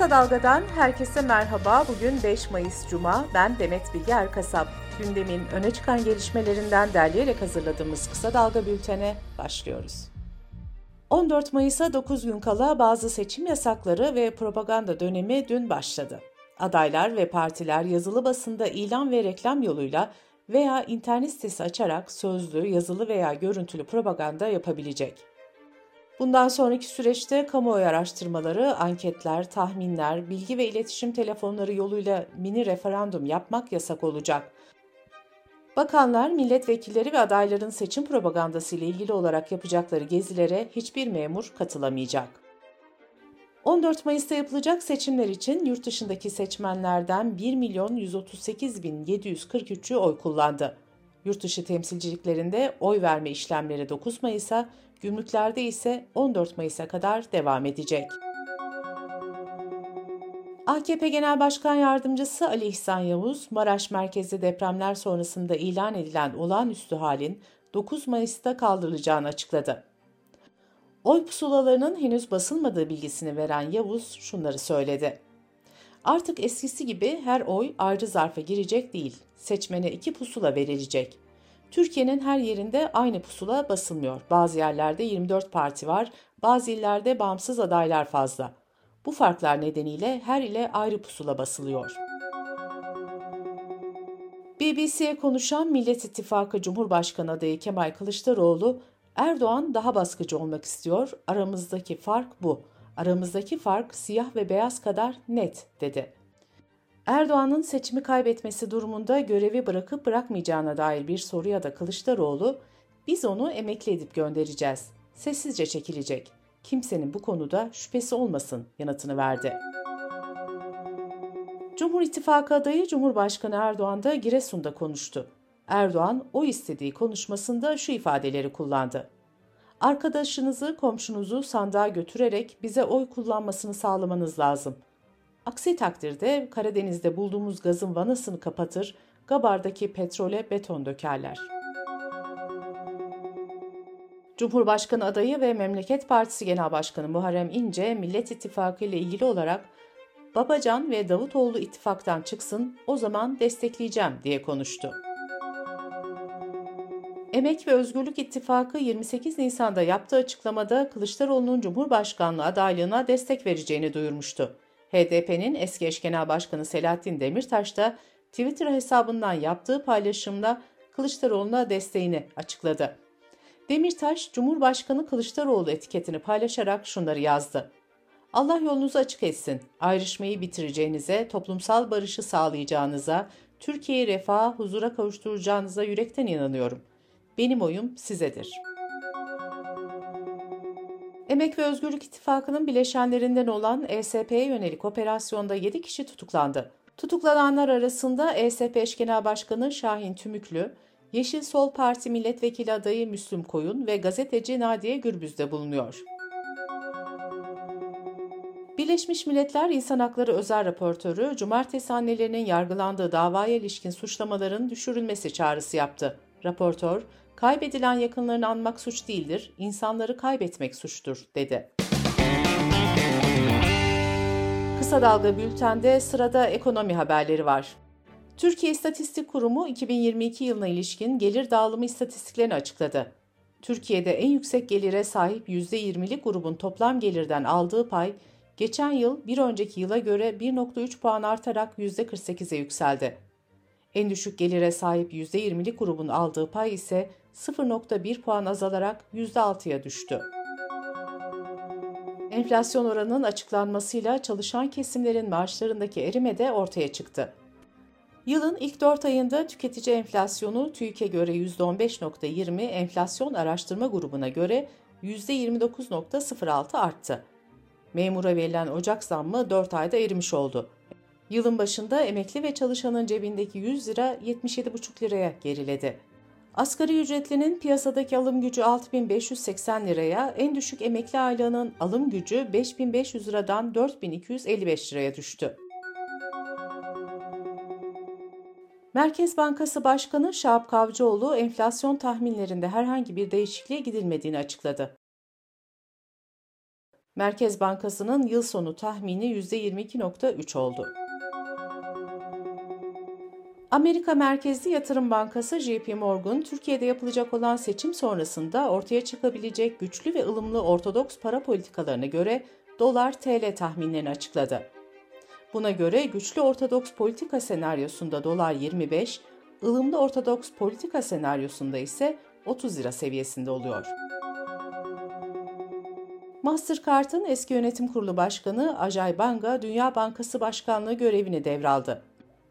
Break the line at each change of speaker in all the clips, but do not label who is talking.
Kısa Dalga'dan herkese merhaba. Bugün 5 Mayıs Cuma. Ben Demet Bilge Erkasap. Gündemin öne çıkan gelişmelerinden derleyerek hazırladığımız Kısa Dalga bültene başlıyoruz. 14 Mayıs'a 9 gün kala bazı seçim yasakları ve propaganda dönemi dün başladı. Adaylar ve partiler yazılı basında ilan ve reklam yoluyla veya internet sitesi açarak sözlü, yazılı veya görüntülü propaganda yapabilecek. Bundan sonraki süreçte kamuoyu araştırmaları, anketler, tahminler, bilgi ve iletişim telefonları yoluyla mini referandum yapmak yasak olacak. Bakanlar, milletvekilleri ve adayların seçim propagandası ile ilgili olarak yapacakları gezilere hiçbir memur katılamayacak. 14 Mayıs'ta yapılacak seçimler için yurt dışındaki seçmenlerden 1 milyon 138 bin 743'ü oy kullandı. Yurt dışı temsilciliklerinde oy verme işlemleri 9 Mayıs'a, Gümrüklerde ise 14 Mayıs'a kadar devam edecek. AKP Genel Başkan Yardımcısı Ali İhsan Yavuz, Maraş merkezli depremler sonrasında ilan edilen olağanüstü halin 9 Mayıs'ta kaldırılacağını açıkladı. Oy pusulalarının henüz basılmadığı bilgisini veren Yavuz şunları söyledi. Artık eskisi gibi her oy ayrı zarfa girecek değil, seçmene iki pusula verilecek. Türkiye'nin her yerinde aynı pusula basılmıyor. Bazı yerlerde 24 parti var, bazı illerde bağımsız adaylar fazla. Bu farklar nedeniyle her ile ayrı pusula basılıyor. BBC'ye konuşan Millet İttifakı Cumhurbaşkanı adayı Kemal Kılıçdaroğlu, Erdoğan daha baskıcı olmak istiyor, aramızdaki fark bu. Aramızdaki fark siyah ve beyaz kadar net, dedi. Erdoğan'ın seçimi kaybetmesi durumunda görevi bırakıp bırakmayacağına dair bir soruya da Kılıçdaroğlu, biz onu emekli edip göndereceğiz. Sessizce çekilecek. Kimsenin bu konuda şüphesi olmasın yanıtını verdi. Cumhur İttifakı adayı Cumhurbaşkanı Erdoğan da Giresun'da konuştu. Erdoğan o istediği konuşmasında şu ifadeleri kullandı. Arkadaşınızı, komşunuzu sandığa götürerek bize oy kullanmasını sağlamanız lazım.'' Aksi takdirde Karadeniz'de bulduğumuz gazın vanasını kapatır, Gabar'daki petrole beton dökerler. Cumhurbaşkanı adayı ve Memleket Partisi Genel Başkanı Muharrem İnce, Millet İttifakı ile ilgili olarak Babacan ve Davutoğlu ittifaktan çıksın, o zaman destekleyeceğim diye konuştu. Emek ve Özgürlük İttifakı 28 Nisan'da yaptığı açıklamada Kılıçdaroğlu'nun Cumhurbaşkanlığı adaylığına destek vereceğini duyurmuştu. HDP'nin eski eş genel başkanı Selahattin Demirtaş da Twitter hesabından yaptığı paylaşımda Kılıçdaroğlu'na desteğini açıkladı. Demirtaş, Cumhurbaşkanı Kılıçdaroğlu etiketini paylaşarak şunları yazdı. Allah yolunuzu açık etsin. Ayrışmayı bitireceğinize, toplumsal barışı sağlayacağınıza, Türkiye'yi refaha, huzura kavuşturacağınıza yürekten inanıyorum. Benim oyum sizedir.'' Emek ve Özgürlük İttifakı'nın bileşenlerinden olan ESP'ye yönelik operasyonda 7 kişi tutuklandı. Tutuklananlar arasında ESP eş genel başkanı Şahin Tümüklü, Yeşil Sol Parti milletvekili adayı Müslüm Koyun ve gazeteci Nadiye Gürbüz de bulunuyor. Birleşmiş Milletler İnsan Hakları Özel Raportörü, cumartesi annelerinin yargılandığı davaya ilişkin suçlamaların düşürülmesi çağrısı yaptı. Raportör, Kaybedilen yakınlarını anmak suç değildir, insanları kaybetmek suçtur, dedi. Kısa Dalga Bülten'de sırada ekonomi haberleri var. Türkiye İstatistik Kurumu 2022 yılına ilişkin gelir dağılımı istatistiklerini açıkladı. Türkiye'de en yüksek gelire sahip %20'lik grubun toplam gelirden aldığı pay, geçen yıl bir önceki yıla göre 1.3 puan artarak %48'e yükseldi. En düşük gelire sahip %20'lik grubun aldığı pay ise 0.1 puan azalarak %6'ya düştü. Enflasyon oranının açıklanmasıyla çalışan kesimlerin maaşlarındaki erime de ortaya çıktı. Yılın ilk 4 ayında tüketici enflasyonu TÜİK'e göre %15.20, enflasyon araştırma grubuna göre %29.06 arttı. Memura verilen Ocak zammı 4 ayda erimiş oldu. Yılın başında emekli ve çalışanın cebindeki 100 lira 77,5 liraya geriledi. Asgari ücretlinin piyasadaki alım gücü 6580 liraya, en düşük emekli aylığının alım gücü 5500 liradan 4255 liraya düştü. Merkez Bankası Başkanı Şahap Kavcıoğlu enflasyon tahminlerinde herhangi bir değişikliğe gidilmediğini açıkladı. Merkez Bankası'nın yıl sonu tahmini %22.3 oldu. Amerika merkezli yatırım bankası JP Morgan, Türkiye'de yapılacak olan seçim sonrasında ortaya çıkabilecek güçlü ve ılımlı ortodoks para politikalarına göre dolar TL tahminlerini açıkladı. Buna göre güçlü ortodoks politika senaryosunda dolar 25, ılımlı ortodoks politika senaryosunda ise 30 lira seviyesinde oluyor. Mastercard'ın eski yönetim kurulu başkanı Ajay Banga, Dünya Bankası Başkanlığı görevini devraldı.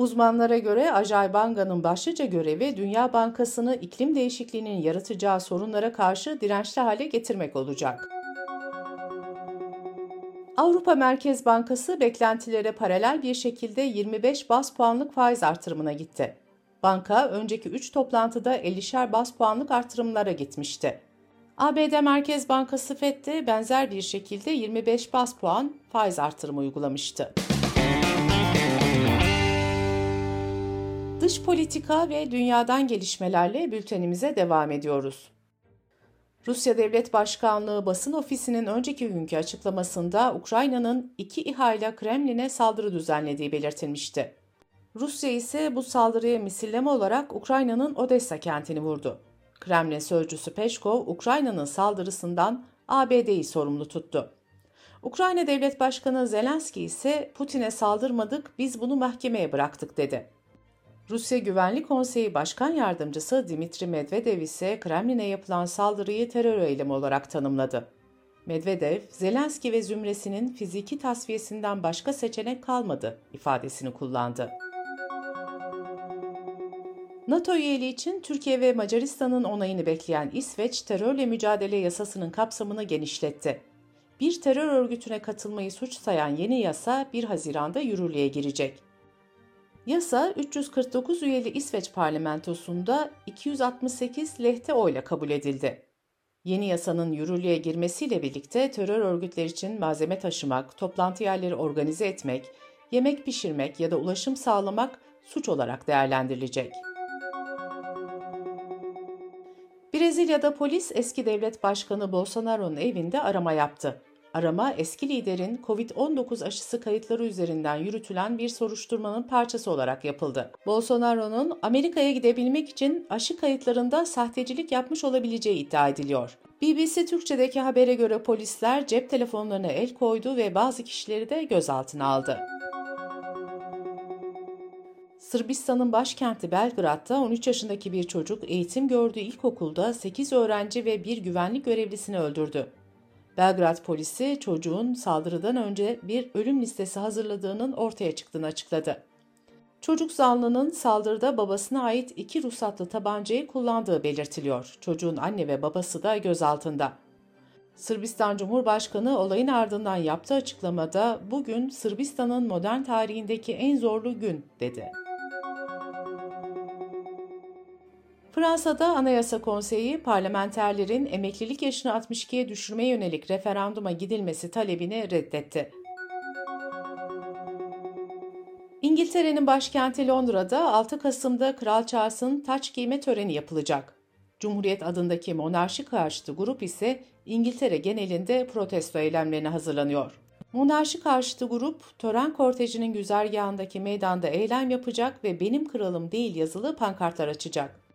Uzmanlara göre Ajay Banga'nın başlıca görevi Dünya Bankası'nı iklim değişikliğinin yaratacağı sorunlara karşı dirençli hale getirmek olacak. Avrupa Merkez Bankası beklentilere paralel bir şekilde 25 bas puanlık faiz artırımına gitti. Banka önceki 3 toplantıda 50'şer bas puanlık artırımlara gitmişti. ABD Merkez Bankası FED benzer bir şekilde 25 bas puan faiz artırımı uygulamıştı. Dış politika ve dünyadan gelişmelerle bültenimize devam ediyoruz. Rusya Devlet Başkanlığı basın ofisinin önceki günkü açıklamasında Ukrayna'nın iki İHA ile Kremlin'e saldırı düzenlediği belirtilmişti. Rusya ise bu saldırıya misilleme olarak Ukrayna'nın Odessa kentini vurdu. Kremlin sözcüsü Peşkov, Ukrayna'nın saldırısından ABD'yi sorumlu tuttu. Ukrayna Devlet Başkanı Zelenski ise Putin'e saldırmadık, biz bunu mahkemeye bıraktık dedi. Rusya Güvenlik Konseyi Başkan Yardımcısı Dimitri Medvedev ise Kremlin'e yapılan saldırıyı terör eylemi olarak tanımladı. Medvedev, Zelenski ve zümresinin fiziki tasfiyesinden başka seçenek kalmadı ifadesini kullandı. NATO üyeliği için Türkiye ve Macaristan'ın onayını bekleyen İsveç, terörle mücadele yasasının kapsamını genişletti. Bir terör örgütüne katılmayı suç sayan yeni yasa 1 Haziran'da yürürlüğe girecek. Yasa 349 üyeli İsveç parlamentosunda 268 lehte oyla kabul edildi. Yeni yasanın yürürlüğe girmesiyle birlikte terör örgütler için malzeme taşımak, toplantı yerleri organize etmek, yemek pişirmek ya da ulaşım sağlamak suç olarak değerlendirilecek. Brezilya'da polis eski devlet başkanı Bolsonaro'nun evinde arama yaptı. Arama eski liderin COVID-19 aşısı kayıtları üzerinden yürütülen bir soruşturmanın parçası olarak yapıldı. Bolsonaro'nun Amerika'ya gidebilmek için aşı kayıtlarında sahtecilik yapmış olabileceği iddia ediliyor. BBC Türkçe'deki habere göre polisler cep telefonlarına el koydu ve bazı kişileri de gözaltına aldı. Sırbistan'ın başkenti Belgrad'da 13 yaşındaki bir çocuk eğitim gördüğü ilkokulda 8 öğrenci ve bir güvenlik görevlisini öldürdü. Belgrad polisi çocuğun saldırıdan önce bir ölüm listesi hazırladığının ortaya çıktığını açıkladı. Çocuk zanlının saldırıda babasına ait iki ruhsatlı tabancayı kullandığı belirtiliyor. Çocuğun anne ve babası da gözaltında. Sırbistan Cumhurbaşkanı olayın ardından yaptığı açıklamada bugün Sırbistan'ın modern tarihindeki en zorlu gün dedi. Fransa'da Anayasa Konseyi parlamenterlerin emeklilik yaşını 62'ye düşürmeye yönelik referanduma gidilmesi talebini reddetti. İngiltere'nin başkenti Londra'da 6 Kasım'da Kral Charles'ın taç giyme töreni yapılacak. Cumhuriyet adındaki monarşi karşıtı grup ise İngiltere genelinde protesto eylemlerine hazırlanıyor. Monarşi karşıtı grup, tören kortejinin güzergahındaki meydanda eylem yapacak ve benim kralım değil yazılı pankartlar açacak.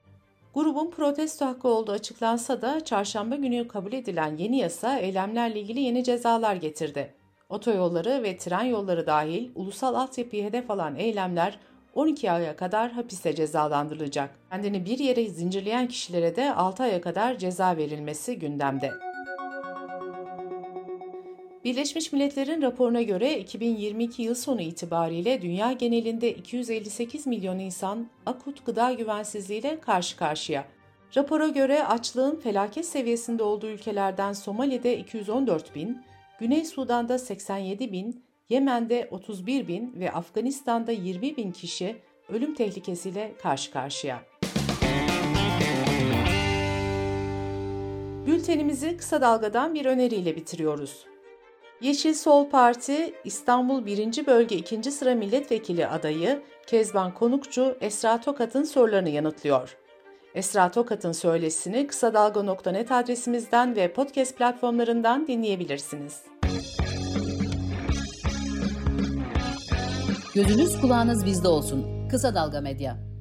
Grubun protesto hakkı olduğu açıklansa da çarşamba günü kabul edilen yeni yasa eylemlerle ilgili yeni cezalar getirdi. Otoyolları ve tren yolları dahil ulusal altyapıyı hedef alan eylemler 12 aya kadar hapiste cezalandırılacak. Kendini bir yere zincirleyen kişilere de 6 aya kadar ceza verilmesi gündemde. Birleşmiş Milletler'in raporuna göre 2022 yıl sonu itibariyle dünya genelinde 258 milyon insan akut gıda güvensizliğiyle karşı karşıya. Rapora göre açlığın felaket seviyesinde olduğu ülkelerden Somali'de 214 bin, Güney Sudan'da 87 bin, Yemen'de 31 bin ve Afganistan'da 20 bin kişi ölüm tehlikesiyle karşı karşıya. Bültenimizi kısa dalgadan bir öneriyle bitiriyoruz. Yeşil Sol Parti İstanbul 1. Bölge 2. sıra milletvekili adayı Kezban Konukçu Esra Tokat'ın sorularını yanıtlıyor. Esra Tokat'ın söylesini kısa dalga.net adresimizden ve podcast platformlarından dinleyebilirsiniz.
Gözünüz kulağınız bizde olsun. Kısa Dalga Medya.